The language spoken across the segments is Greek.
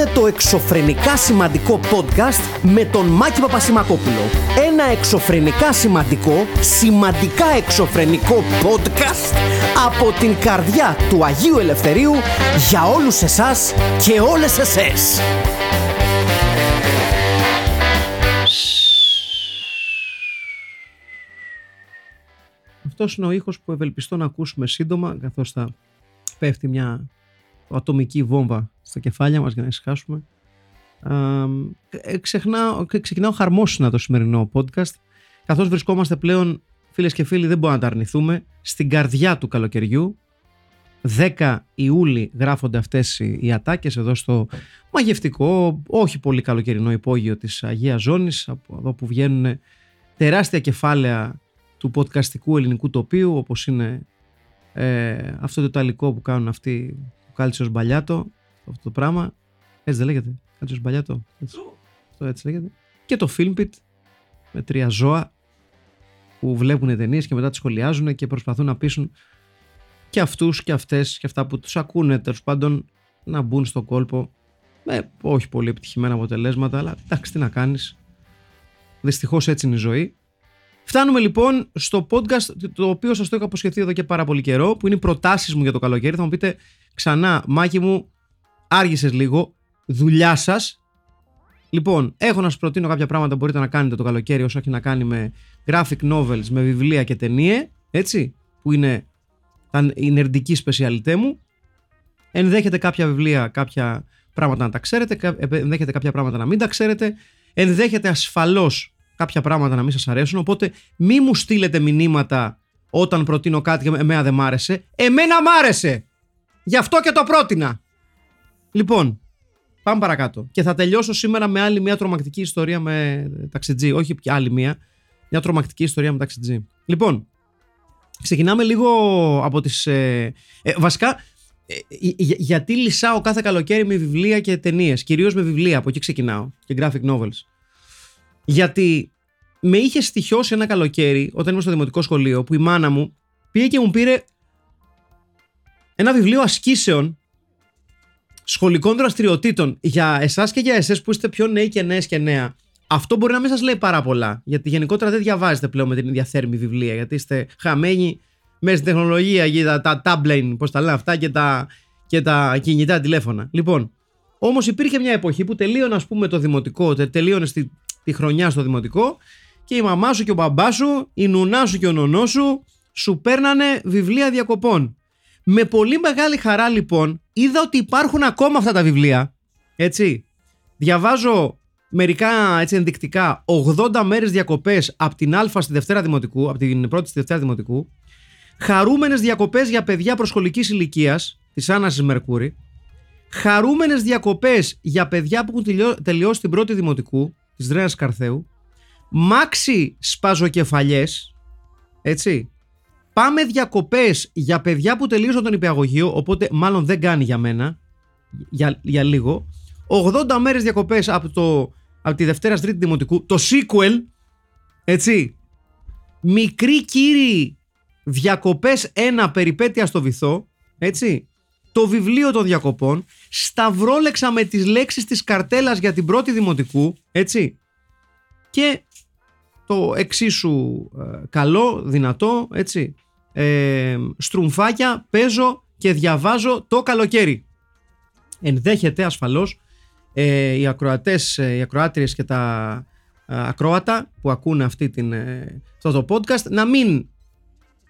είναι το εξωφρενικά σημαντικό podcast με τον Μάκη Παπασημακόπουλο. Ένα εξωφρενικά σημαντικό, σημαντικά εξωφρενικό podcast από την καρδιά του Αγίου Ελευθερίου για όλους εσάς και όλες εσές. Αυτός είναι ο ήχος που ευελπιστώ να ακούσουμε σύντομα, καθώς θα πέφτει μια ατομική βόμβα στα κεφάλια μας για να ησυχάσουμε. Ε, ξεχνάω, ξεκινάω χαρμόσυνα το σημερινό podcast, καθώς βρισκόμαστε πλέον, φίλες και φίλοι, δεν μπορούμε να τα αρνηθούμε, στην καρδιά του καλοκαιριού. 10 Ιούλη γράφονται αυτές οι ατάκες εδώ στο μαγευτικό, όχι πολύ καλοκαιρινό υπόγειο της Αγίας Ζώνης, από εδώ που βγαίνουν τεράστια κεφάλαια του podcastικού ελληνικού τοπίου όπως είναι ε, αυτό το ιταλικό που κάνουν αυτοί το Κάλτσιος Μπαλιάτο αυτό το πράγμα. Έτσι δεν λέγεται. Κάλτσιος Μπαλιάτο έτσι, αυτό έτσι λέγεται. Και το Filmpit με τρία ζώα που βλέπουν ταινίες και μετά τις σχολιάζουν και προσπαθούν να πείσουν και αυτούς και αυτές και αυτά που τους ακούνε τέλος πάντων να μπουν στο κόλπο με όχι πολύ επιτυχημένα αποτελέσματα αλλά εντάξει τι να κάνεις. Δυστυχώς έτσι είναι η ζωή. Φτάνουμε λοιπόν στο podcast το οποίο σας το είχα αποσχεθεί εδώ και πάρα πολύ καιρό, που είναι οι προτάσεις μου για το καλοκαίρι. Θα μου πείτε ξανά, Μάκη μου, άργησες λίγο. Δουλειά σας. Λοιπόν, έχω να σας προτείνω κάποια πράγματα που μπορείτε να κάνετε το καλοκαίρι όσο έχει να κάνει με graphic novels, με βιβλία και ταινίες. Έτσι, που είναι η νερντική σπεσιαλιτέ μου. Ενδέχεται κάποια βιβλία, κάποια πράγματα να τα ξέρετε, ενδέχεται κάποια πράγματα να μην τα ξέρετε. Ενδέχεται ασφαλώς κάποια πράγματα να μην σας αρέσουν, οπότε μη μου στείλετε μηνύματα όταν προτείνω κάτι και εμένα δεν μ' άρεσε. Εμένα μ' άρεσε! Γι' αυτό και το πρότεινα. Λοιπόν, πάμε παρακάτω. Και θα τελειώσω σήμερα με άλλη μια τρομακτική ιστορία με ταξιτζή. Όχι πια άλλη μια. Μια τρομακτική ιστορία με ταξιτζή. Λοιπόν, ξεκινάμε λίγο από τις... Ε, ε, βασικά, ε, γιατί λυσάω κάθε καλοκαίρι με βιβλία και ταινίες. Κυρίως με βιβλία, από εκεί ξεκινάω. Και graphic novels. Γιατί με είχε στοιχειώσει ένα καλοκαίρι όταν ήμουν στο δημοτικό σχολείο που η μάνα μου πήγε και μου πήρε ένα βιβλίο ασκήσεων σχολικών δραστηριοτήτων για εσάς και για εσές που είστε πιο νέοι και νέες και νέα. Αυτό μπορεί να μην σας λέει πάρα πολλά. Γιατί γενικότερα δεν διαβάζετε πλέον με την ίδια θέρμη βιβλία. Γιατί είστε χαμένοι μέσα στην τεχνολογία και τα, τα tablet, πώς τα λένε αυτά, και τα, και τα κινητά τηλέφωνα. Λοιπόν, όμως υπήρχε μια εποχή που τελείωνε, ας πούμε, το δημοτικό, τελείωνε στη τη χρονιά στο δημοτικό και η μαμά σου και ο μπαμπάς σου, η νουνά σου και ο νονός σου σου παίρνανε βιβλία διακοπών. Με πολύ μεγάλη χαρά λοιπόν είδα ότι υπάρχουν ακόμα αυτά τα βιβλία. Έτσι. Διαβάζω μερικά έτσι ενδεικτικά 80 μέρες διακοπές από την Α στη Δευτέρα Δημοτικού, από την πρώτη στη Δευτέρα Δημοτικού. Χαρούμενες διακοπές για παιδιά προσχολικής ηλικίας της Άννασης Μερκούρη. Χαρούμενες διακοπές για παιδιά που έχουν τελειώσει την πρώτη Δημοτικού της Δρέας Καρθέου μάξι σπαζοκεφαλιές έτσι πάμε διακοπές για παιδιά που τελείωσαν τον υπηαγωγείο οπότε μάλλον δεν κάνει για μένα για, για λίγο. 80 μέρες διακοπές από, το, από τη Δευτέρα Τρίτη Δημοτικού το sequel έτσι. Μικρή κύριοι διακοπές ένα περιπέτεια στο βυθό έτσι. Το βιβλίο των διακοπών, σταυρόλεξα με τις λέξεις της καρτέλας για την πρώτη δημοτικού, έτσι, και το εξίσου ε, καλό, δυνατό, έτσι, ε, στρουμφάκια παίζω και διαβάζω το καλοκαίρι. Ενδέχεται ασφαλώς ε, οι ακροατές, ε, οι ακροάτριες και τα ε, ακροάτα που ακούνε αυτή την, αυτό το podcast να μην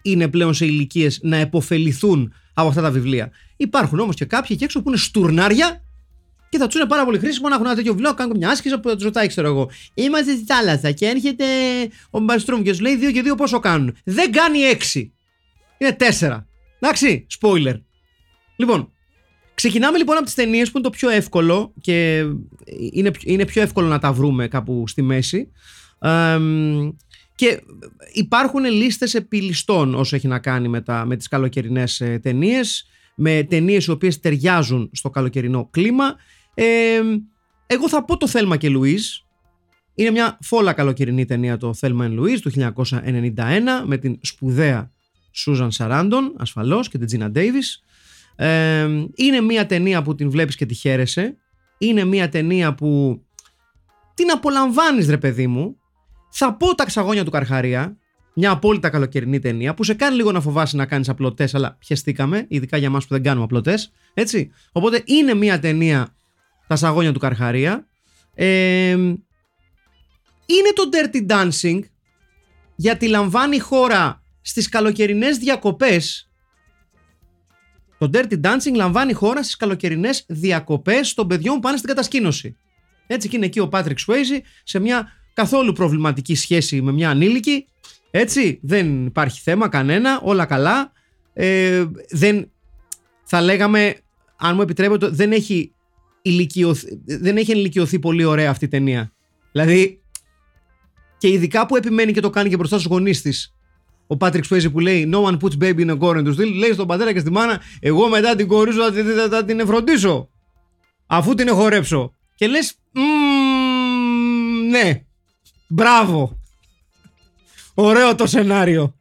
είναι πλέον σε ηλικίες να επωφεληθούν από αυτά τα βιβλία. Υπάρχουν όμως και κάποιοι εκεί έξω που είναι στουρνάρια και θα τους είναι πάρα πολύ χρήσιμο να έχουν ένα τέτοιο βιβλίο, να κάνουν μια άσκηση που θα τους ρωτάει, ξέρω εγώ. Είμαστε στη θάλασσα και έρχεται ο Μπαστρούμ και σου λέει 2 και 2 πόσο κάνουν. Δεν κάνει 6. Είναι 4. Εντάξει, spoiler. Λοιπόν, ξεκινάμε λοιπόν από τις ταινίες που είναι το πιο εύκολο και είναι, είναι πιο εύκολο να τα βρούμε κάπου στη μέση. Και υπάρχουν λίστες επιλιστών όσο έχει να κάνει με, τα, με τις καλοκαιρινές ε, ταινίες, με ταινίες οι οποίες ταιριάζουν στο καλοκαιρινό κλίμα. Ε, εγώ θα πω το Θέλμα και Λουίς. Είναι μια φόλα καλοκαιρινή ταινία το Θέλμα και Λουίς του 1991 με την σπουδαία Σούζαν Σαράντον ασφαλώς και την Τζίνα Ντέιβις. Ε, είναι μια ταινία που την βλέπεις και τη χαίρεσαι είναι μια ταινία που την απολαμβάνεις ρε παιδί μου. Θα πω τα ξαγόνια του Καρχαρία, μια απόλυτα καλοκαιρινή ταινία που σε κάνει λίγο να φοβάσει να κάνεις απλωτές αλλά πιεστήκαμε, ειδικά για μας που δεν κάνουμε απλωτές, έτσι. Οπότε είναι μια ταινία τα σαγόνια του Καρχαρία. Ε, είναι το Dirty Dancing γιατί λαμβάνει χώρα στις καλοκαιρινές διακοπές το Dirty Dancing λαμβάνει χώρα στις καλοκαιρινές διακοπές των παιδιών που πάνε στην κατασκήνωση. Έτσι και είναι εκεί ο Patrick Swayze σε μια καθόλου προβληματική σχέση με μια ανήλικη. Έτσι, δεν υπάρχει θέμα κανένα, όλα καλά. Ε, δεν, θα λέγαμε, αν μου επιτρέπετε, δεν έχει, ηλικιωθεί, δεν έχει ενηλικιωθεί πολύ ωραία αυτή η ταινία. Δηλαδή, και ειδικά που επιμένει και το κάνει και μπροστά στους γονείς της ο Πάτρικ Swayze που λέει No one puts baby in a corner του στυλ, λέει στον πατέρα και στη μάνα, Εγώ μετά την κόρη σου θα, την εφροντίσω. Αφού την εχορέψω. Και λες, ναι, μπράβο. Ωραίο το σενάριο.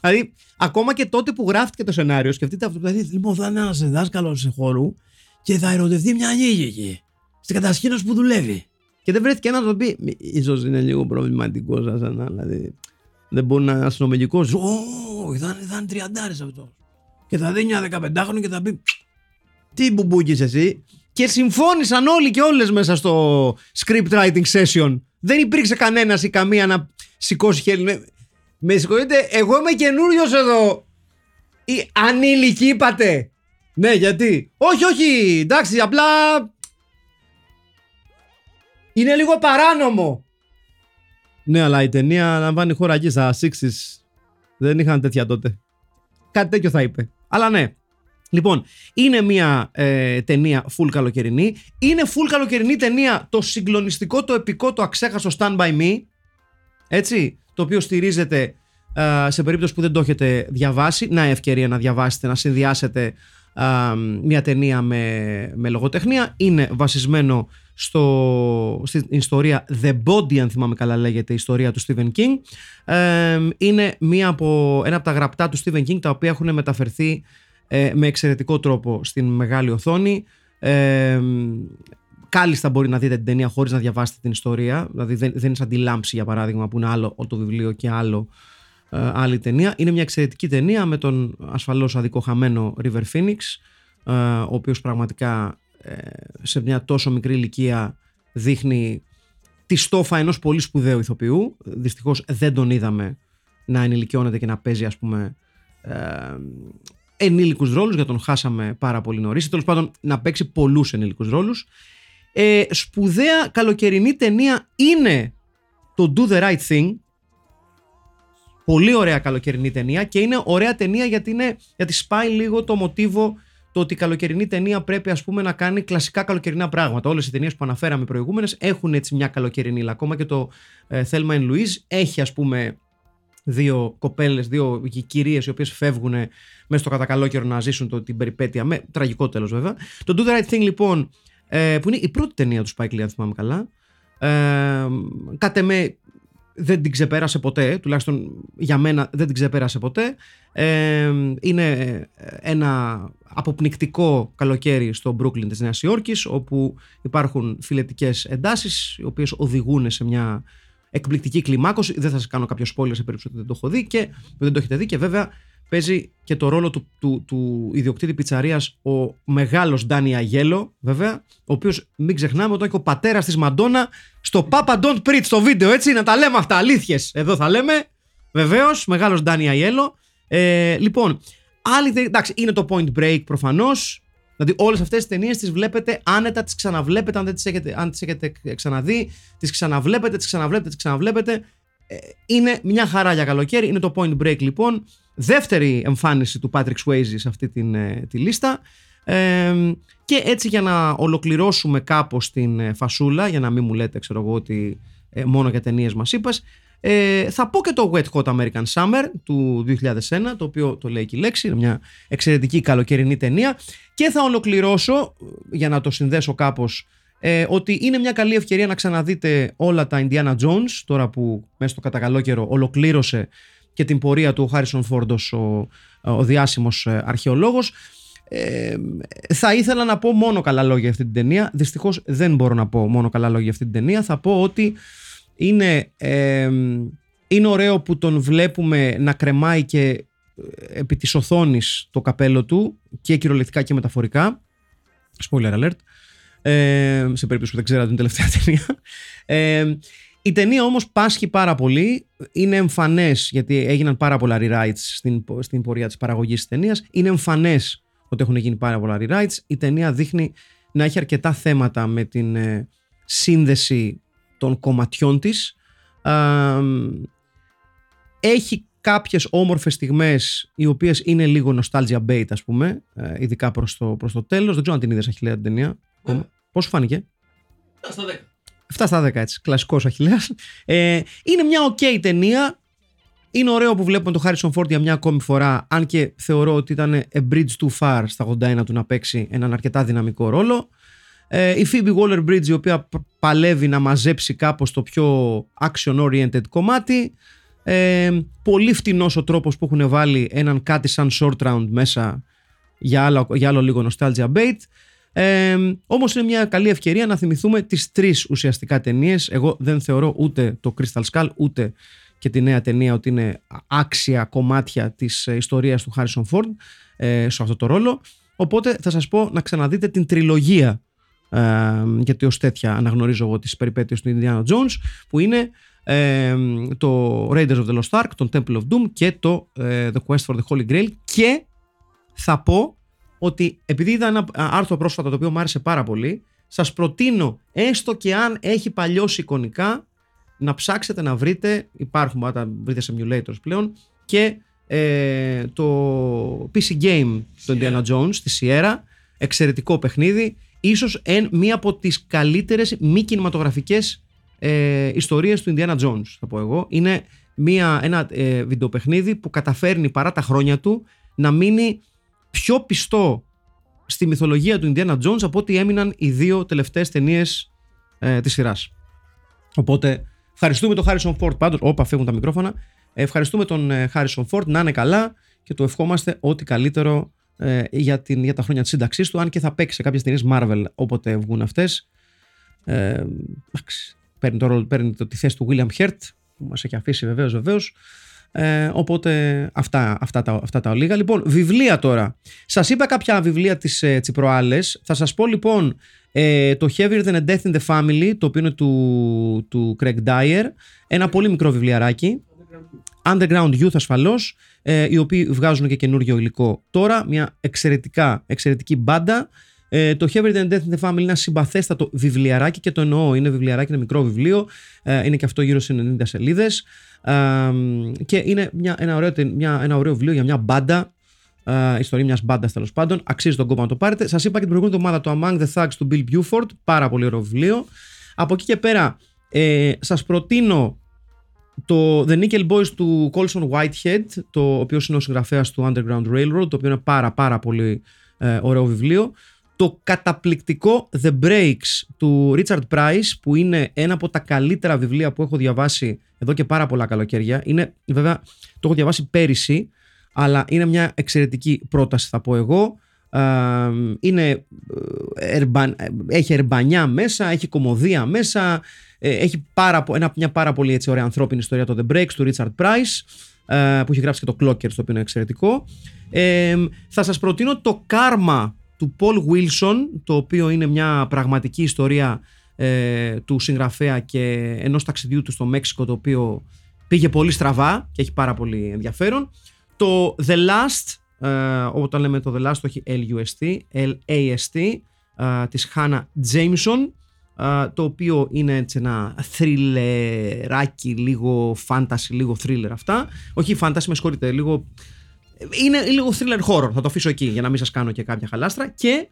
Δηλαδή, ακόμα και τότε που γράφτηκε το σενάριο, σκεφτείτε αυτό. Δηλαδή, λοιπόν, θα είναι ένας δάσκαλος σε χώρου και θα ερωτευτεί μια ανήλικη στην κατασκήνωση που δουλεύει. Και δεν βρέθηκε ένας να το πει. σω είναι λίγο προβληματικό, σαν δηλαδή. Δεν μπορεί να είναι αστυνομικό. Ω, θα, θα είναι τριαντάρη αυτός. Και θα δίνει ένα 15χρονο και θα πει. Τι μπουμπούκι εσύ. Και συμφώνησαν όλοι και όλες μέσα στο script writing session. Δεν υπήρξε κανένας ή καμία να σηκώσει χέρι. Με, με συγχωρείτε, εγώ είμαι καινούριος εδώ. Ή ανήλικοι είπατε. Ναι, γιατί. Όχι, όχι, εντάξει, απλά. Είναι λίγο παράνομο. Ναι, αλλά η ταινία λαμβάνει χώρα εκεί στα 60 Δεν είχαν τέτοια τότε. Κάτι τέτοιο θα είπε. Αλλά ναι. Λοιπόν, είναι μια ε, ταινία full καλοκαιρινή. Είναι full καλοκαιρινή ταινία το συγκλονιστικό, το επικό, το αξέχαστο Stand By Me. Έτσι, το οποίο στηρίζεται ε, σε περίπτωση που δεν το έχετε διαβάσει. Να ευκαιρία να διαβάσετε, να συνδυάσετε μια ταινία με, με λογοτεχνία. Είναι βασισμένο στο, στην ιστορία The Body, αν θυμάμαι καλά λέγεται, η ιστορία του Stephen King. είναι μία από, ένα από τα γραπτά του Stephen King τα οποία έχουν μεταφερθεί ε, με εξαιρετικό τρόπο στην μεγάλη οθόνη. Ε, κάλλιστα μπορεί να δείτε την ταινία χωρίς να διαβάσετε την ιστορία. Δηλαδή δεν, δεν είναι σαν τη Λάμψη για παράδειγμα που είναι άλλο το βιβλίο και άλλο ε, άλλη ταινία. Είναι μια εξαιρετική ταινία με τον ασφαλώς αδικοχαμένο River Phoenix ε, ο οποίος πραγματικά ε, σε μια τόσο μικρή ηλικία δείχνει τη στόφα ενός πολύ σπουδαίου ηθοποιού. Δυστυχώς δεν τον είδαμε να ενηλικιώνεται και να παίζει ας πούμε ε, ενήλικους ρόλους γιατί τον χάσαμε πάρα πολύ νωρίς. Τέλος πάντων να παίξει πολλούς ενήλικους ρόλους. Ε, σπουδαία καλοκαιρινή ταινία είναι το Do the Right Thing. Πολύ ωραία καλοκαιρινή ταινία και είναι ωραία ταινία γιατί, είναι, γιατί σπάει λίγο το μοτίβο το ότι η καλοκαιρινή ταινία πρέπει ας πούμε, να κάνει κλασικά καλοκαιρινά πράγματα. Όλες οι ταινίες που αναφέραμε προηγούμενες έχουν έτσι μια καλοκαιρινή. Ακόμα και το ε, Thelma and Louise έχει ας πούμε δύο κοπέλες, δύο κυρίες οι οποίες φεύγουν μέσα στο κατακαλόκαιρο να ζήσουν το, την περιπέτεια με τραγικό τέλος βέβαια. Το Do the Right Thing λοιπόν, ε, που είναι η πρώτη ταινία του Spike Lee, αν θυμάμαι καλά. Ε, κάτε με δεν την ξεπέρασε ποτέ, τουλάχιστον για μένα δεν την ξεπέρασε ποτέ. Ε, είναι ένα αποπνικτικό καλοκαίρι στο Brooklyn της Νέας Υόρκης όπου υπάρχουν φιλετικές εντάσεις οι οποίες οδηγούν σε μια εκπληκτική κλιμάκωση. Δεν θα σας κάνω κάποιο spoiler σε περίπτωση ότι δεν το έχω δει και δεν το έχετε δει και βέβαια παίζει και το ρόλο του, του, του ιδιοκτήτη πιτσαρίας ο μεγάλος Ντάνι Αγέλο βέβαια ο οποίος μην ξεχνάμε ότι και ο πατέρας της Μαντόνα στο Papa Don't Preach στο βίντεο έτσι να τα λέμε αυτά αλήθειες εδώ θα λέμε βεβαίως μεγάλος Ντάνι Αγέλο ε, λοιπόν Άλλη, εντάξει, είναι το Point Break προφανώς. Δηλαδή, όλες αυτές τις ταινίες τις βλέπετε άνετα, τις ξαναβλέπετε αν δεν τις έχετε, αν τις έχετε ξαναδεί. Τις ξαναβλέπετε, τις ξαναβλέπετε, τις ξαναβλέπετε. Ε, είναι μια χαρά για καλοκαίρι. Είναι το Point Break λοιπόν. Δεύτερη εμφάνιση του Patrick Swayze σε αυτή την, ε, τη λίστα. Ε, και έτσι για να ολοκληρώσουμε κάπως την ε, φασούλα, για να μην μου λέτε ξέρω εγώ ότι μόνο για ταινίες μας είπες, ε, θα πω και το Wet Hot American Summer του 2001, το οποίο το λέει και η λέξη, είναι μια εξαιρετική καλοκαιρινή ταινία και θα ολοκληρώσω, για να το συνδέσω κάπως, ε, ότι είναι μια καλή ευκαιρία να ξαναδείτε όλα τα Indiana Jones, τώρα που μέσα στο κατακαλό καιρό ολοκλήρωσε και την πορεία του ο Χάρισον Φόρντος, ο, ο διάσημος ε, αρχαιολόγος. ε, θα ήθελα να πω μόνο καλά λόγια για αυτή την ταινία. Δυστυχώς δεν μπορώ να πω μόνο καλά λόγια για αυτή την ταινία. Θα πω ότι είναι, ε, είναι ωραίο που τον βλέπουμε να κρεμάει και ε, επί της οθόνης το καπέλο του και κυριολεκτικά και μεταφορικά. Spoiler alert. Ε, σε περίπτωση που δεν ξέρατε την τελευταία ταινία. Ε, η ταινία όμως πάσχει πάρα πολύ, είναι εμφανές γιατί έγιναν πάρα πολλά rewrites στην, στην πορεία της παραγωγής της ταινίας, είναι εμφανές ότι έχουν γίνει πάρα πολλά rewrites. Η ταινία δείχνει να έχει αρκετά θέματα με την ε, σύνδεση των κομματιών της. έχει κάποιες όμορφες στιγμές οι οποίες είναι λίγο nostalgia bait ας πούμε, ε, ειδικά προς το, προς το τέλος. Δεν ξέρω αν την είδες Αχιλέα την ταινία. Ναι. Πώς σου φάνηκε; 7 στα 10. 7 στα 10 έτσι, κλασικός Αχιλέας. Ε, είναι μια ok ταινία, είναι ωραίο που βλέπουμε τον Harrison Ford για μια ακόμη φορά, αν και θεωρώ ότι ήταν a bridge too far στα 81 του να παίξει έναν αρκετά δυναμικό ρόλο. Ε, η Phoebe Waller-Bridge η οποία παλεύει να μαζέψει κάπως το πιο action-oriented κομμάτι. Ε, πολύ φτηνός ο τρόπος που έχουν βάλει έναν κάτι σαν short round μέσα για άλλο, για άλλο λίγο nostalgia bait. Ε, Όμως είναι μια καλή ευκαιρία να θυμηθούμε τις τρεις ουσιαστικά ταινίες. Εγώ δεν θεωρώ ούτε το Crystal Skull ούτε και τη νέα ταινία ότι είναι άξια κομμάτια της ε, ιστορίας του Harrison Ford ε, σε αυτό το ρόλο. Οπότε θα σας πω να ξαναδείτε την τριλογία ε, γιατί ως τέτοια αναγνωρίζω εγώ τις περιπέτειες του Indiana Jones που είναι ε, το Raiders of the Lost Ark, το Temple of Doom και το ε, The Quest for the Holy Grail και θα πω ότι επειδή είδα ένα άρθρο πρόσφατα το οποίο μου άρεσε πάρα πολύ σας προτείνω έστω και αν έχει παλιώσει εικονικά να ψάξετε να βρείτε, υπάρχουν πάντα βρείτε σε emulators πλέον και ε, το PC Game του Indiana Jones στη Sierra, εξαιρετικό παιχνίδι, ίσως εν, μία από τις καλύτερες μη κινηματογραφικές ε, ιστορίες του Indiana Jones θα πω εγώ. Είναι μία, ένα ε, βιντεοπαιχνίδι που καταφέρνει παρά τα χρόνια του να μείνει πιο πιστό στη μυθολογία του Indiana Jones από ό,τι έμειναν οι δύο τελευταίες ταινίες ε, της σειράς. Οπότε Ευχαριστούμε τον Χάρισον Φόρτ πάντως. Όπα, φεύγουν τα μικρόφωνα. Ευχαριστούμε τον Χάρισον Φόρτ να είναι καλά και του ευχόμαστε ό,τι καλύτερο ε, για, την, για τα χρόνια της σύνταξής του. Αν και θα παίξει σε κάποιες ταινίες Marvel όποτε βγουν αυτές. Ε, παίρνει, το, παίρνει το, τη θέση του William Hurt που μας έχει αφήσει βεβαίως βεβαίως. Ε, οπότε αυτά, αυτά, τα, αυτά τα λίγα. Λοιπόν, βιβλία τώρα. Σας είπα κάποια βιβλία της ε, προάλλες. Θα σας πω λοιπόν ε, το Heavier Than a Death in the Family, το οποίο είναι του, του Craig Dyer. Ένα πολύ μικρό βιβλιαράκι. Underground Youth ασφαλώς, ε, οι οποίοι βγάζουν και καινούργιο υλικό τώρα. Μια εξαιρετικά, εξαιρετική μπάντα. Ε, το Heavier Than Death in the Family είναι ένα συμπαθέστατο βιβλιαράκι και το εννοώ. Είναι βιβλιαράκι, είναι μικρό βιβλίο. Ε, είναι και αυτό γύρω σε 90 σελίδες. Ε, και είναι μια, ένα, ωραίο, μια, ένα ωραίο βιβλίο για μια μπάντα uh, ιστορία μιας μπάντας τέλος πάντων. Αξίζει τον κόμμα να το πάρετε. Σας είπα και την προηγούμενη εβδομάδα το Among the Thugs του Bill Buford. Πάρα πολύ ωραίο βιβλίο. Από εκεί και πέρα, ε, σας προτείνω το The Nickel Boys του Colson Whitehead, το οποίος είναι ο συγγραφέας του Underground Railroad, το οποίο είναι πάρα πάρα πολύ ε, ωραίο βιβλίο. Το καταπληκτικό The Breaks του Richard Price, που είναι ένα από τα καλύτερα βιβλία που έχω διαβάσει εδώ και πάρα πολλά καλοκαίρια. Είναι, βέβαια, το έχω διαβάσει πέρυσι αλλά είναι μια εξαιρετική πρόταση θα πω εγώ. Είναι, ε, έχει ερμπανιά μέσα, έχει κομμωδία μέσα, ε, έχει πάρα, ένα, μια πάρα πολύ έτσι, ωραία ανθρώπινη ιστορία το The Breaks του Richard Price ε, που έχει γράψει και το Clockers το οποίο είναι εξαιρετικό. θα σας προτείνω το Karma του Paul Wilson το οποίο είναι μια πραγματική ιστορία του συγγραφέα και ενός ταξιδιού του στο Μέξικο το οποίο πήγε πολύ στραβά και έχει πάρα πολύ ενδιαφέρον. Το The Last, uh, όταν λέμε το The Last, όχι L-U-S-T, L-A-S-T, uh, της Hannah Jameson, uh, το οποίο είναι έτσι ένα θριλεράκι, λίγο fantasy, λίγο thriller αυτά. Όχι fantasy, με συγχωρείτε, λίγο... Είναι λίγο thriller horror, θα το αφήσω εκεί για να μην σας κάνω και κάποια χαλάστρα. Και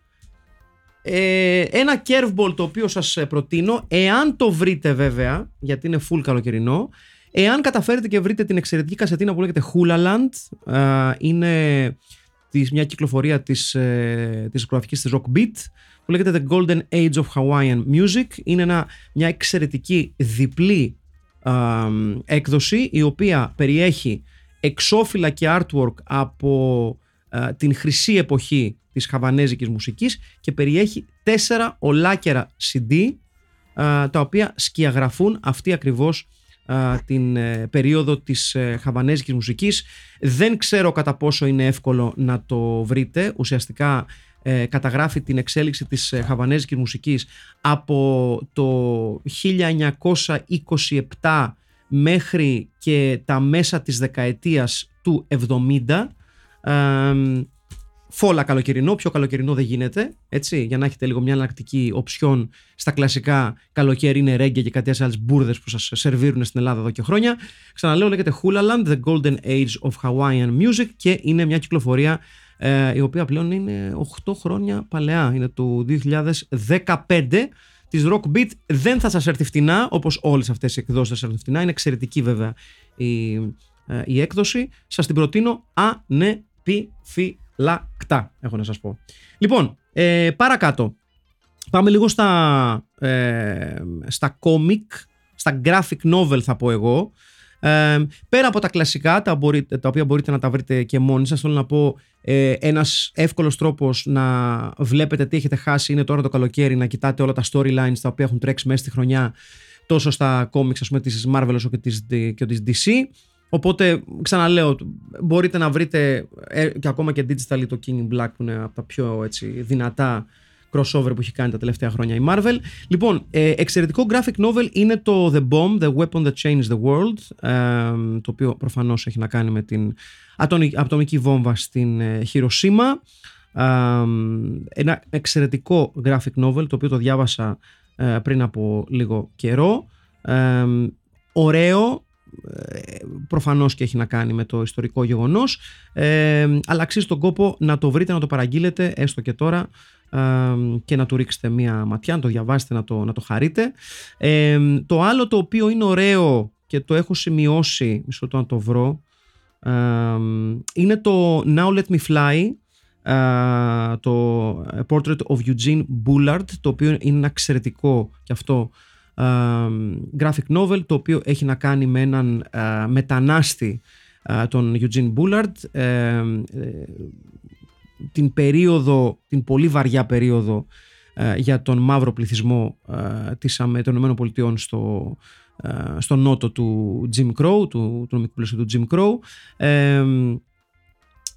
ε, ένα curveball το οποίο σας προτείνω, εάν το βρείτε βέβαια, γιατί είναι full καλοκαιρινό, Εάν καταφέρετε και βρείτε την εξαιρετική κασετίνα που λέγεται Hula είναι της, μια κυκλοφορία της, ε, της της Rock Beat, που λέγεται The Golden Age of Hawaiian Music. Είναι ένα, μια εξαιρετική διπλή έκδοση, η οποία περιέχει εξώφυλλα και artwork από την χρυσή εποχή της χαβανέζικης μουσικής και περιέχει τέσσερα ολάκερα CD τα οποία σκιαγραφούν αυτή ακριβώς την ε, περίοδο της ε, χαβανέζικης μουσικής. Δεν ξέρω κατά πόσο είναι εύκολο να το βρείτε. Ουσιαστικά ε, καταγράφει την εξέλιξη της χαβανέζικης μουσικής από το 1927 μέχρι και τα μέσα της δεκαετίας του 70 φόλα καλοκαιρινό, πιο καλοκαιρινό δεν γίνεται, έτσι, για να έχετε λίγο μια εναλλακτική οψιόν στα κλασικά καλοκαίρι είναι ρέγγια και κάτι άλλες μπουρδες που σας σερβίρουν στην Ελλάδα εδώ και χρόνια. Ξαναλέω, λέγεται Hulaland, The Golden Age of Hawaiian Music και είναι μια κυκλοφορία ε, η οποία πλέον είναι 8 χρόνια παλαιά, είναι το 2015 της Rock Beat δεν θα σας έρθει φτηνά όπως όλες αυτές οι εκδόσεις θα σας έρθουν φτηνά είναι εξαιρετική βέβαια η, ε, η έκδοση σας την προτείνω ανεπιφυ λακτά, έχω να σας πω. Λοιπόν, ε, παρακάτω. Πάμε λίγο στα, ε, στα comic, στα graphic novel θα πω εγώ. Ε, πέρα από τα κλασικά, τα, τα οποία μπορείτε να τα βρείτε και μόνοι σας, θέλω να πω ε, ένας εύκολος τρόπος να βλέπετε τι έχετε χάσει είναι τώρα το καλοκαίρι, να κοιτάτε όλα τα storylines τα οποία έχουν τρέξει μέσα στη χρονιά τόσο στα comics ας πούμε της Marvel όσο και της, και της DC. Οπότε, ξαναλέω, μπορείτε να βρείτε ε, και ακόμα και digital το King in Black που είναι από τα πιο έτσι, δυνατά crossover που έχει κάνει τα τελευταία χρόνια η Marvel. Λοιπόν, ε, εξαιρετικό graphic novel είναι το The Bomb, The Weapon That Changed the World, ε, το οποίο προφανώς έχει να κάνει με την ατομική βόμβα στην Χειροσύμα. ένα εξαιρετικό graphic novel, το οποίο το διάβασα πριν από λίγο καιρό. ωραίο, προφανώς και έχει να κάνει με το ιστορικό γεγονός. Ε, αλλά αξίζει τον κόπο να το βρείτε, να το παραγγείλετε έστω και τώρα ε, και να του ρίξετε μία ματιά, να το διαβάσετε, να το, να το χαρείτε. Ε, το άλλο το οποίο είναι ωραίο και το έχω σημειώσει μισό το να το βρω ε, είναι το Now Let Me Fly το Portrait of Eugene Bullard το οποίο είναι ένα εξαιρετικό και αυτό graphic novel το οποίο έχει να κάνει με έναν μετανάστη τον Eugene Bullard. Ε, την περίοδο, την πολύ βαριά περίοδο για τον μαύρο πληθυσμό της, των ΗΠΑ στο, στο νότο του Jim Crow, του, του νομικού πλαισίου του Jim Crow,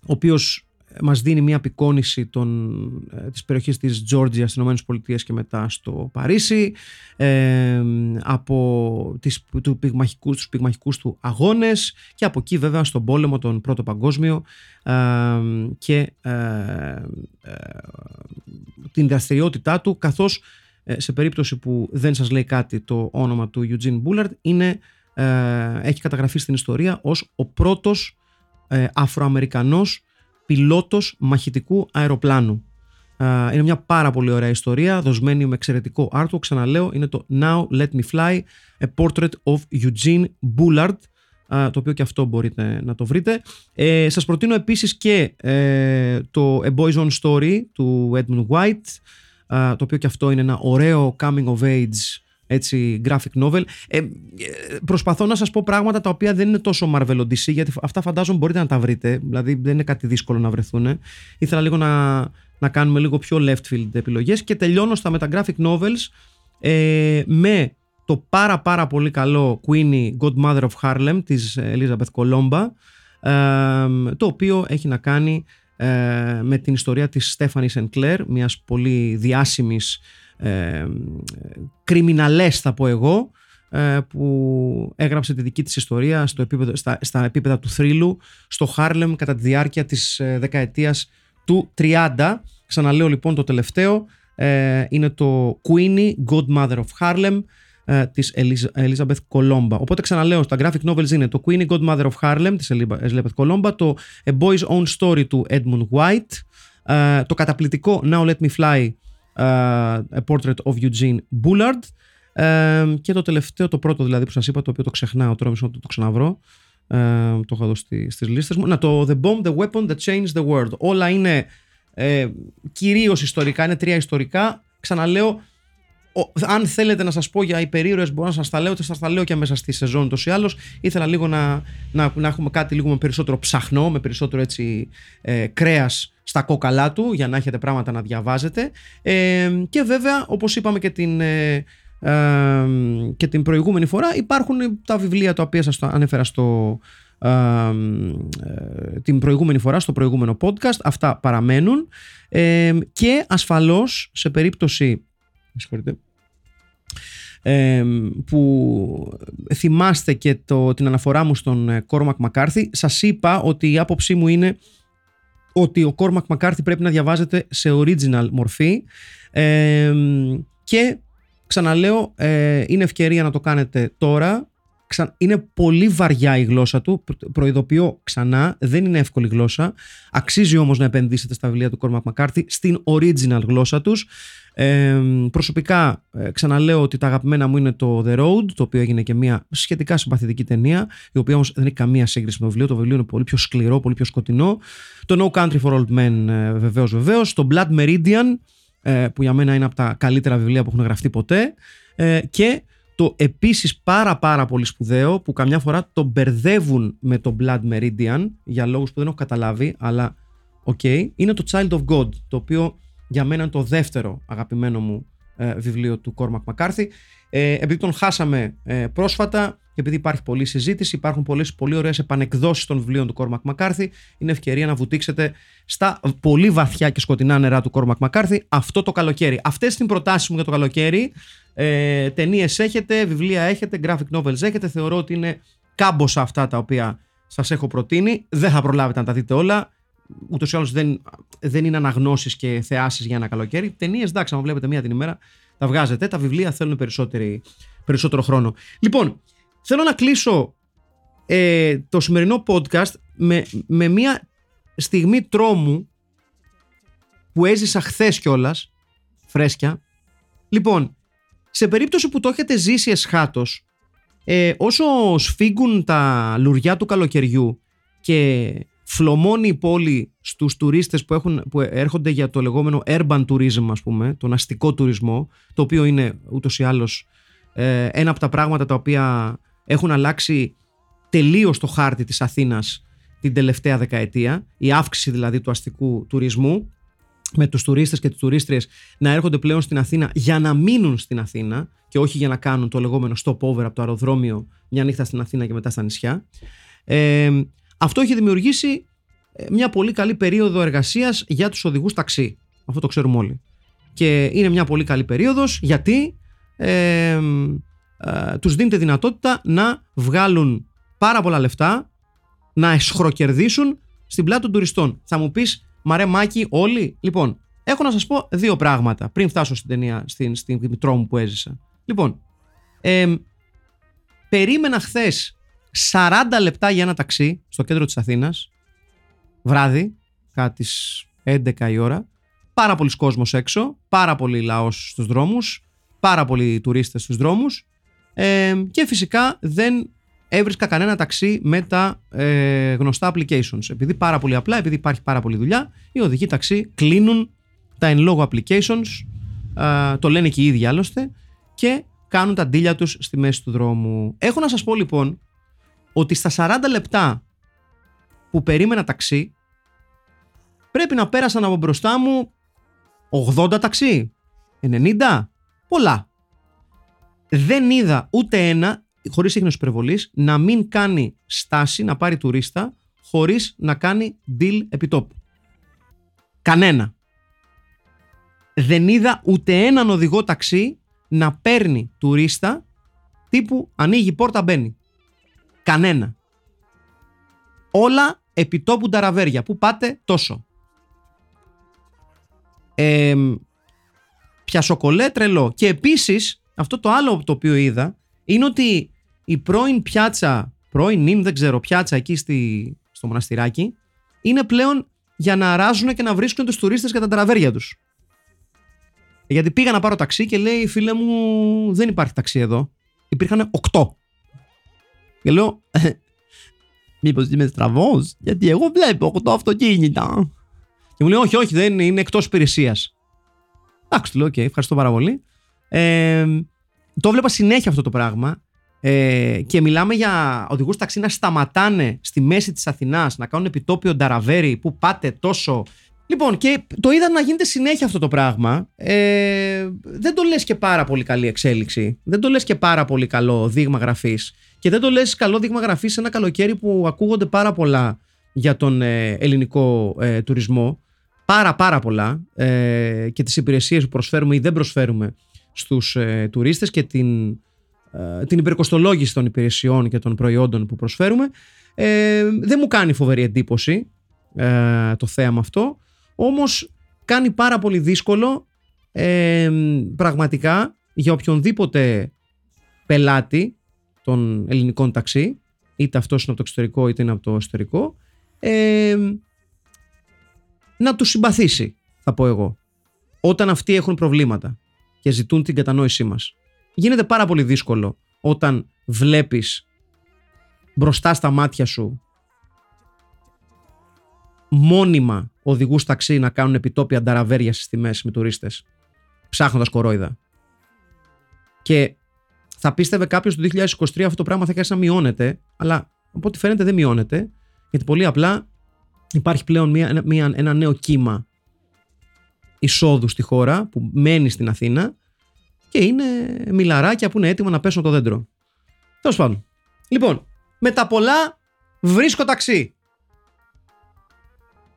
ο οποίος μας δίνει μια απεικόνηση των, ε, της περιοχής της Τζόρτζια στις ΗΠΑ και μετά στο Παρίσι ε, από τις, του πυγμαχικούς, τους πυγμαχικούς του αγώνες και από εκεί βέβαια στον πόλεμο τον Πρώτο Παγκόσμιο ε, και ε, ε, την δραστηριότητά του καθώς σε περίπτωση που δεν σας λέει κάτι το όνομα του Eugene Bullard είναι, έχει καταγραφεί στην ιστορία ως ο πρώτος Αφροαμερικανός πιλότος μαχητικού αεροπλάνου. Είναι μια πάρα πολύ ωραία ιστορία, δοσμένη με εξαιρετικό άρθρο. Ξαναλέω, είναι το Now Let Me Fly, A Portrait of Eugene Bullard, το οποίο και αυτό μπορείτε να το βρείτε. Ε, σας προτείνω επίσης και ε, το A Boy's Own Story του Edmund White, το οποίο και αυτό είναι ένα ωραίο coming of age έτσι, graphic novel. Ε, προσπαθώ να σας πω πράγματα τα οποία δεν είναι τόσο Marvel Odyssey, γιατί αυτά φαντάζομαι μπορείτε να τα βρείτε, δηλαδή δεν είναι κάτι δύσκολο να βρεθούν. Ήθελα λίγο να, να κάνουμε λίγο πιο left field επιλογές και τελειώνω στα με τα graphic novels ε, με το πάρα πάρα πολύ καλό Queenie Godmother of Harlem της Elizabeth Colomba, ε, το οποίο έχει να κάνει ε, με την ιστορία της Stephanie Sinclair, μιας πολύ διάσημης ε, κριμιναλές θα πω εγώ ε, που έγραψε τη δική της ιστορία στο επίπεδο, στα, στα επίπεδα του θρύλου στο Χάρλεμ κατά τη διάρκεια της ε, δεκαετίας του 30. Ξαναλέω λοιπόν το τελευταίο ε, είναι το Queenie, Godmother of Harlem ε, της Elizabeth Colomba. Οπότε ξαναλέω, τα graphic novels είναι το Queenie, Godmother of Harlem της Elizabeth Colomba, το A Boy's Own Story του Edmund White, ε, το καταπληκτικό Now Let Me Fly A Portrait of Eugene Bullard και το τελευταίο, το πρώτο δηλαδή που σας είπα, το οποίο το ξεχνάω τώρα, μισό το, το ξαναβρω. το έχω εδώ στις λίστες μου. Να, το The Bomb, The Weapon That Changed the World. Όλα είναι ε, κυρίως ιστορικά, είναι τρία ιστορικά. Ξαναλέω, ο- αν θέλετε να σας πω για υπερήρωες μπορώ να σας τα λέω, θα σας τα λέω και μέσα στη σεζόν ούτως ή άλλως. Ήθελα λίγο να, να, να έχουμε κάτι λίγο με περισσότερο ψαχνό, με περισσότερο έτσι ε, κρέας στα κόκαλά του για να έχετε πράγματα να διαβάζετε. Ε, και βέβαια, όπως είπαμε και την, ε, ε, και την προηγούμενη φορά, υπάρχουν τα βιβλία τα οποία σας τα ανέφερα στο, ε, ε, την προηγούμενη φορά στο προηγούμενο podcast. Αυτά παραμένουν. Ε, και ασφαλώς σε περίπτωση με συγχωρείτε, ε, που θυμάστε και το, την αναφορά μου στον ε, Κόρμακ Μακάρθη. Σας είπα ότι η άποψή μου είναι ότι ο Κόρμακ Μακάρθη πρέπει να διαβάζεται σε original μορφή. Ε, και ξαναλέω ε, είναι ευκαιρία να το κάνετε τώρα Ξα- Είναι πολύ βαριά η γλώσσα του. Προ- Προειδοποιώ ξανά, δεν είναι εύκολη γλώσσα. Αξίζει όμως να επενδύσετε στα βιβλία του Κόρμακ Μακάρθη στην original γλώσσα τους. Ε, προσωπικά ε, ξαναλέω ότι τα αγαπημένα μου είναι το The Road, το οποίο έγινε και μια σχετικά συμπαθητική ταινία, η οποία όμως δεν έχει καμία σύγκριση με το βιβλίο. Το βιβλίο είναι πολύ πιο σκληρό, πολύ πιο σκοτεινό. Το No Country for Old Men ε, βεβαίως βεβαίως. Το Blood Meridian, ε, που για μένα είναι από τα καλύτερα βιβλία που έχουν γραφτεί ποτέ. Ε, και το επίσης πάρα πάρα πολύ σπουδαίο που καμιά φορά το μπερδεύουν με το Blood Meridian για λόγους που δεν έχω καταλάβει αλλά οκ, είναι το Child of God το οποίο για μένα είναι το δεύτερο αγαπημένο μου ε, βιβλίο του Cormac McCarthy ε, επειδή τον χάσαμε ε, πρόσφατα και επειδή υπάρχει πολλή συζήτηση, υπάρχουν πολλές πολύ ωραίες επανεκδόσεις των βιβλίων του Cormac McCarthy είναι ευκαιρία να βουτήξετε στα πολύ βαθιά και σκοτεινά νερά του Cormac McCarthy αυτό το καλοκαίρι. Αυτές είναι οι προτάσεις μου για το καλοκαίρι ε, Ταινίες έχετε, βιβλία έχετε, graphic novels έχετε. Θεωρώ ότι είναι κάμποσα αυτά τα οποία σας έχω προτείνει. Δεν θα προλάβετε να τα δείτε όλα. Ούτως ή άλλως δεν, δεν είναι αναγνώσεις και θεάσεις για ένα καλοκαίρι. Ταινίες, εντάξει, αν βλέπετε μία την ημέρα, τα βγάζετε. Τα βιβλία θέλουν περισσότερη, περισσότερο χρόνο. Λοιπόν, θέλω να κλείσω ε, το σημερινό podcast με, με μία στιγμή τρόμου που έζησα χθες κιόλας, φρέσκια. Λοιπόν, σε περίπτωση που το έχετε ζήσει εσχάτως, ε, όσο σφίγγουν τα λουριά του καλοκαιριού και φλωμώνει η πόλη στους τουρίστες που, έχουν, που έρχονται για το λεγόμενο urban tourism ας πούμε, τον αστικό τουρισμό, το οποίο είναι ούτως ή άλλως ε, ένα από τα πράγματα τα οποία έχουν αλλάξει τελείως το χάρτη της Αθήνας την τελευταία δεκαετία, η αύξηση δηλαδή του αστικού τουρισμού με τους τουρίστες και τις τουρίστριες να έρχονται πλέον στην Αθήνα για να μείνουν στην Αθήνα και όχι για να κάνουν το λεγόμενο stopover από το αεροδρόμιο μια νύχτα στην Αθήνα και μετά στα νησιά. Ε, αυτό έχει δημιουργήσει ε, μια πολύ καλή περίοδο εργασίας για τους οδηγούς ταξί. Αυτό το ξέρουμε όλοι. Και είναι μια πολύ καλή περίοδος γιατί ε, ε, τους δίνεται δυνατότητα να βγάλουν πάρα πολλά λεφτά, να εσχροκερδίσουν στην πλάτη των τουριστών. Θα μου πεις Μαρέ Μάκη, όλοι. Λοιπόν, έχω να σας πω δύο πράγματα πριν φτάσω στην ταινία, στην, στην μητρό μου που έζησα. Λοιπόν, ε, περίμενα χθες 40 λεπτά για ένα ταξί στο κέντρο της Αθήνας, βράδυ, κατά τις 11 η ώρα. Πάρα πολλοί κόσμος έξω, πάρα πολύ λαός στους δρόμους, πάρα πολλοί τουρίστες στους δρόμους ε, και φυσικά δεν έβρισκα κανένα ταξί με τα ε, γνωστά applications. Επειδή πάρα πολύ απλά, επειδή υπάρχει πάρα πολλή δουλειά, οι οδηγοί ταξί κλείνουν τα εν λόγω applications, α, το λένε και οι ίδιοι άλλωστε, και κάνουν τα ντύλια τους στη μέση του δρόμου. Έχω να σας πω λοιπόν ότι στα 40 λεπτά που περίμενα ταξί, πρέπει να πέρασαν από μπροστά μου 80 ταξί, 90, πολλά. Δεν είδα ούτε ένα χωρίς ίχνος υπερβολής, να μην κάνει στάση, να πάρει τουρίστα, χωρίς να κάνει deal επιτόπου. Κανένα. Δεν είδα ούτε έναν οδηγό ταξί να παίρνει τουρίστα τύπου ανοίγει πόρτα μπαίνει. Κανένα. Όλα επιτόπου ταραβέρια. Πού πάτε τόσο. Ε, πιασοκολέ τρελό. Και επίσης αυτό το άλλο το οποίο είδα είναι ότι η πρώην πιάτσα, πρώην νυν δεν ξέρω πιάτσα εκεί στη, στο μοναστηράκι είναι πλέον για να αράζουν και να βρίσκουν τους τουρίστες για τα τραβέρια τους. Γιατί πήγα να πάρω ταξί και λέει φίλε μου δεν υπάρχει ταξί εδώ. Υπήρχαν 8. Και λέω μήπως είμαι στραβός γιατί εγώ βλέπω 8 αυτοκίνητα. Και μου λέει όχι όχι δεν είναι, είναι εκτός υπηρεσίας. Εντάξει του λέω οκ ευχαριστώ πάρα πολύ. Ε, το 'βλεπα συνέχεια αυτό το πράγμα. Ε, και μιλάμε για οδηγούς ταξί να σταματάνε στη μέση της Αθηνάς, να κάνουν επιτόπιο νταραβέρι που πάτε τόσο. Λοιπόν, και το είδα να γίνεται συνέχεια αυτό το πράγμα. Ε, δεν το λες και πάρα πολύ καλή εξέλιξη. Δεν το λες και πάρα πολύ καλό δείγμα γραφής. Και δεν το λες καλό δείγμα γραφής σε ένα καλοκαίρι που ακούγονται πάρα πολλά για τον ε, ελληνικό ε, τουρισμό. Πάρα πάρα πολλά. Ε, και τις υπηρεσίες που προσφέρουμε ή δεν προσφέρουμε στους ε, τουρίστες και την ε, την υπερκοστολόγηση των υπηρεσιών και των προϊόντων που προσφέρουμε. Ε, δεν μου κάνει φοβερή εντύπωση ε, το θέαμα αυτό, όμως κάνει πάρα πολύ δύσκολο ε, πραγματικά για οποιονδήποτε πελάτη των ελληνικών ταξί, είτε αυτός είναι από το εξωτερικό είτε είναι από το εσωτερικό, ε, να τους συμπαθήσει, θα πω εγώ, όταν αυτοί έχουν προβλήματα και ζητούν την κατανόησή μας γίνεται πάρα πολύ δύσκολο όταν βλέπεις μπροστά στα μάτια σου μόνιμα οδηγούς ταξί να κάνουν επιτόπια νταραβέρια στις τιμές με τουρίστες ψάχνοντας κορόιδα. Και θα πίστευε κάποιος το 2023 αυτό το πράγμα θα έχει να μειώνεται, αλλά από ό,τι φαίνεται δεν μειώνεται, γιατί πολύ απλά υπάρχει πλέον μια, μια, ένα νέο κύμα εισόδου στη χώρα που μένει στην Αθήνα και είναι μιλαράκια που είναι έτοιμα να πέσουν το δέντρο. Τέλος πάντων. Λοιπόν, με τα πολλά βρίσκω ταξί.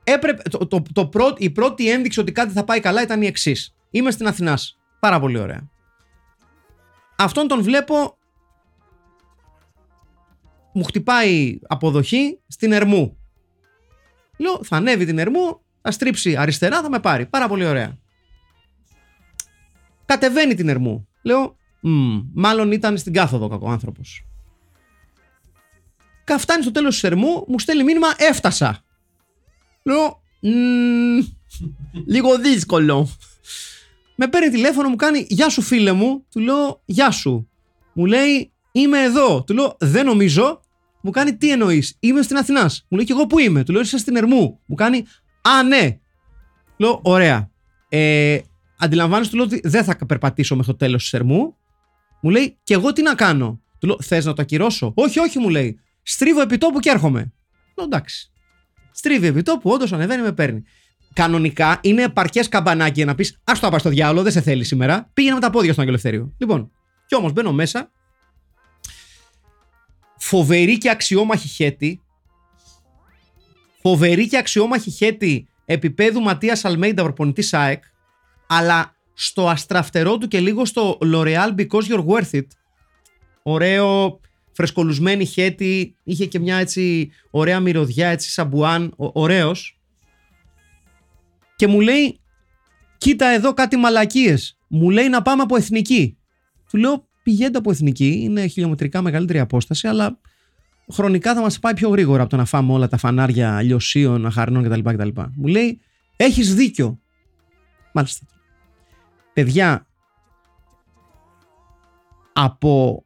Έπρεπε, το, το, το η πρώτη ένδειξη ότι κάτι θα πάει καλά ήταν η εξής. Είμαι στην Αθηνάς. Πάρα πολύ ωραία. Αυτόν τον βλέπω. Μου χτυπάει αποδοχή στην Ερμού. Λέω, θα ανέβει την Ερμού, θα στρίψει αριστερά, θα με πάρει. Πάρα πολύ ωραία. Κατεβαίνει την Ερμού. Λέω, μάλλον ήταν στην κάθοδο κακό άνθρωπος. Καφτάνει στο τέλος της Ερμού, μου στέλνει μήνυμα, έφτασα. Λέω, λίγο δύσκολο. Με παίρνει τηλέφωνο, μου κάνει, γεια σου φίλε μου. Του λέω, γεια σου. Μου λέει, είμαι εδώ. Του λέω, δεν νομίζω. Μου κάνει, τι εννοείς, είμαι στην Αθηνάς. Μου λέει, και εγώ που είμαι. Του λέω, είσαι στην Ερμού. Μου κάνει, α, ναι. Λέω, ωραία. Ε, αντιλαμβάνεσαι, του λέω ότι δεν θα περπατήσω μέχρι το τέλος τη Ερμού. Μου λέει, και εγώ τι να κάνω; Του λέω, θες να το ακυρώσω; Όχι, όχι, μου λέει. Στρίβω επιτόπου και έρχομαι. Λέω, εντάξει. Στρίβει επιτόπου, όντως ανεβαίνει, με παίρνει. Κανονικά είναι επαρκές καμπανάκι για να πεις: Α το στο διάλογο, δεν σε θέλει σήμερα. Πήγαινε με τα πόδια στον Αγγελευθέριο. Λοιπόν, κι όμως μπαίνω μέσα. Φοβερή και αξιόμαχη χέτη. Φοβερή και αξιόμαχη χέτη επίπεδου Ματίας Αλμέιντα, προπονητής ΣΑΕΚ αλλά στο αστραφτερό του και λίγο στο L'Oreal Because You're Worth It. Ωραίο, φρεσκολουσμένη χέτη, είχε και μια έτσι ωραία μυρωδιά, έτσι σαμπουάν, ωραίος. Και μου λέει, κοίτα εδώ κάτι μαλακίες. Μου λέει να πάμε από εθνική. Του λέω, πηγαίνετε από εθνική, είναι χιλιομετρικά μεγαλύτερη απόσταση, αλλά χρονικά θα μας πάει πιο γρήγορα από το να φάμε όλα τα φανάρια λιωσίων, αχαρνών κτλ. κτλ. Μου λέει, έχεις δίκιο. Μάλιστα παιδιά από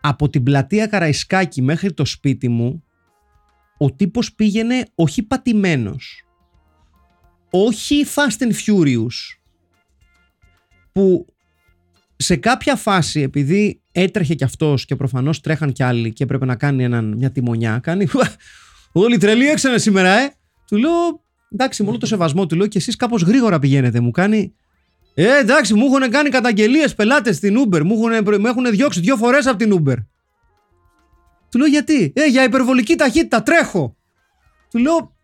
από την πλατεία Καραϊσκάκη μέχρι το σπίτι μου ο τύπος πήγαινε όχι πατημένος όχι Fast and Furious που σε κάποια φάση επειδή έτρεχε κι αυτός και προφανώς τρέχαν κι άλλοι και έπρεπε να κάνει έναν, μια τιμονιά κάνει Όλοι τρελοί έξανε σήμερα, ε. Του λέω, εντάξει, με όλο το σεβασμό του λέω και εσείς κάπως γρήγορα πηγαίνετε. Μου κάνει. Ε, εντάξει, μου έχουν κάνει καταγγελίες πελάτες στην Uber. Μου έχουν, με έχουν διώξει δύο φορές από την Uber. Του λέω γιατί; Ε, για υπερβολική ταχύτητα, τρέχω. Του λέω,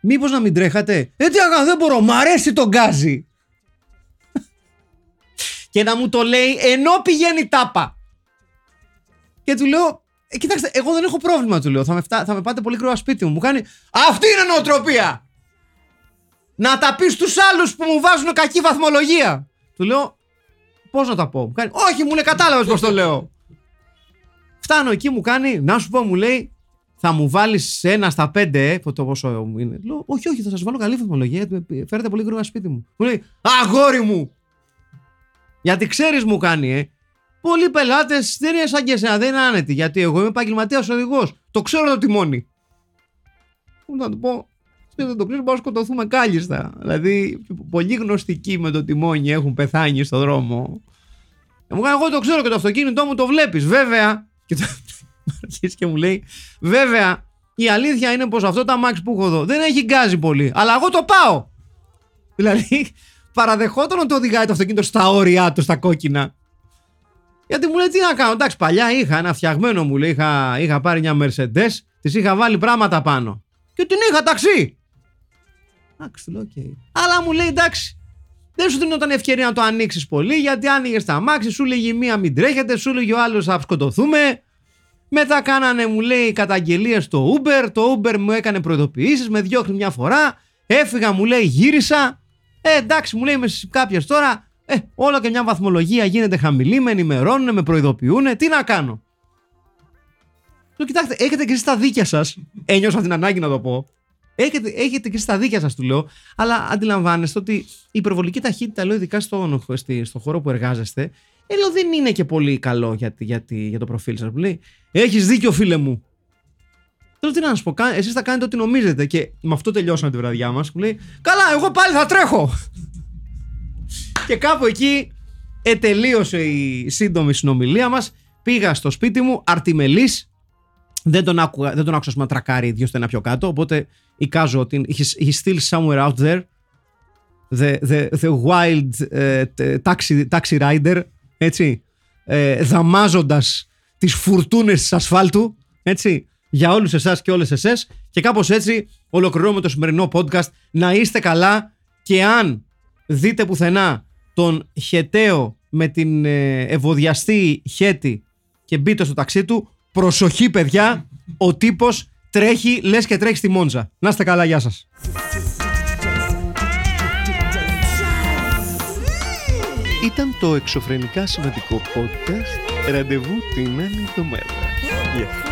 μήπως να μην τρέχατε; Ε, τι αγα, δεν μπορώ, μ' αρέσει το γκάζι. και να μου το λέει ενώ πηγαίνει τάπα. Και του λέω, ε, κοιτάξτε, εγώ δεν έχω πρόβλημα, του λέω. Θα με, φτά, θα με πάτε πολύ γρήγορα σπίτι μου. Μου κάνει Αυτή είναι νοοτροπία! Να τα πεις στου άλλους που μου βάζουν κακή βαθμολογία. Του λέω Πώς να τα πω; Μου κάνει Όχι, μου λέει κατάλαβες πώς το λέω. Φτάνω εκεί, μου κάνει Να σου πω, μου λέει θα μου βάλεις ένα στα πέντε, ε, το πόσο είναι. Λέω, όχι, όχι, θα σας βάλω καλή βαθμολογία. Φέρετε πολύ γρήγορα σπίτι μου. Μου λέει, Αγόρι μου! Γιατί ξέρεις, μου κάνει, ε. Πολλοί πελάτες δεν είναι σαν και εσένα, δεν είναι άνετοι. Γιατί εγώ είμαι επαγγελματίας οδηγός. Το ξέρω το τιμόνι. Πού να το πω. δεν το κλείσουμε, μπορούμε να σκοτωθούμε κάλλιστα. Δηλαδή, πολύ γνωστικοί με το τιμόνι έχουν πεθάνει στον δρόμο. Μου κάνει, εγώ το ξέρω και το αυτοκίνητό μου το βλέπεις. Βέβαια. Και το αρχίζει και μου λέει, Βέβαια, η αλήθεια είναι πως αυτό το αμάξι που έχω εδώ δεν έχει γκάζι πολύ. Αλλά εγώ το πάω. Δηλαδή, παραδεχόταν ότι οδηγάει το αυτοκίνητο στα όρια του, στα κόκκινα. Γιατί μου λέει τι να κάνω. Εντάξει, παλιά είχα ένα φτιαγμένο μου λέει. Είχα, είχα πάρει μια Mercedes, της είχα βάλει πράγματα πάνω. Και την είχα ταξί. Εντάξει, λέω, okay. Αλλά μου λέει εντάξει, δεν σου δίνονταν ευκαιρία να το ανοίξεις πολύ, γιατί άνοιγε τα αμάξι, σου λέγει μία μην τρέχετε, σου λέγει ο άλλος θα σκοτωθούμε. Μετά κάνανε, μου λέει, καταγγελίες στο Uber. Το Uber μου έκανε προειδοποιήσεις, με διώχνει μια φορά. Έφυγα, μου λέει, γύρισα. Ε, εντάξει, μου λέει, με κάποιες τώρα. Ε, όλο και μια βαθμολογία γίνεται χαμηλή, με ενημερώνουν, με προειδοποιούν. Τι να κάνω; Του κοιτάξτε, έχετε και εσείς τα δίκια σας. Ένιωσα την ανάγκη να το πω. Έχετε, έχετε και στα δίκια σας, του λέω. Αλλά αντιλαμβάνεστε ότι η υπερβολική ταχύτητα, λέω, ειδικά στο, στο χώρο που εργάζεστε, ε, λέω, δεν είναι και πολύ καλό για, για, για το προφίλ σας. Μου λέει, Έχεις δίκιο, φίλε μου. Τώρα τι να σας πω, εσείς θα κάνετε ό,τι νομίζετε. Και με αυτό τελειώσαμε τη βραδιά μας. Μου λέει, Καλά, εγώ πάλι θα τρέχω. Και κάπου εκεί ετελείωσε η σύντομη συνομιλία μας. Πήγα στο σπίτι μου, αρτιμελής. Δεν τον, άκουγα, δεν τον άκουσα να τρακάρει δύο στενά πιο κάτω. Οπότε εικάζω ότι he's, he's still somewhere out there. The, the, the wild uh, taxi, taxi rider. Έτσι. Ε, δαμάζοντας τις φουρτούνες της ασφάλτου. Έτσι. Για όλους εσάς και όλες εσές. Και κάπως έτσι ολοκληρώνουμε το σημερινό podcast. Να είστε καλά και αν δείτε πουθενά τον Χεταίο με την ε, ευωδιαστή Χέτη και μπείτε στο ταξί του, προσοχή παιδιά, ο τύπος τρέχει λες και τρέχει στη Μόντζα. Να είστε καλά, γεια σας. Ήταν το εξωφρενικά σημαντικό podcast. Ραντεβού την άλλη εβδομάδα. Yeah.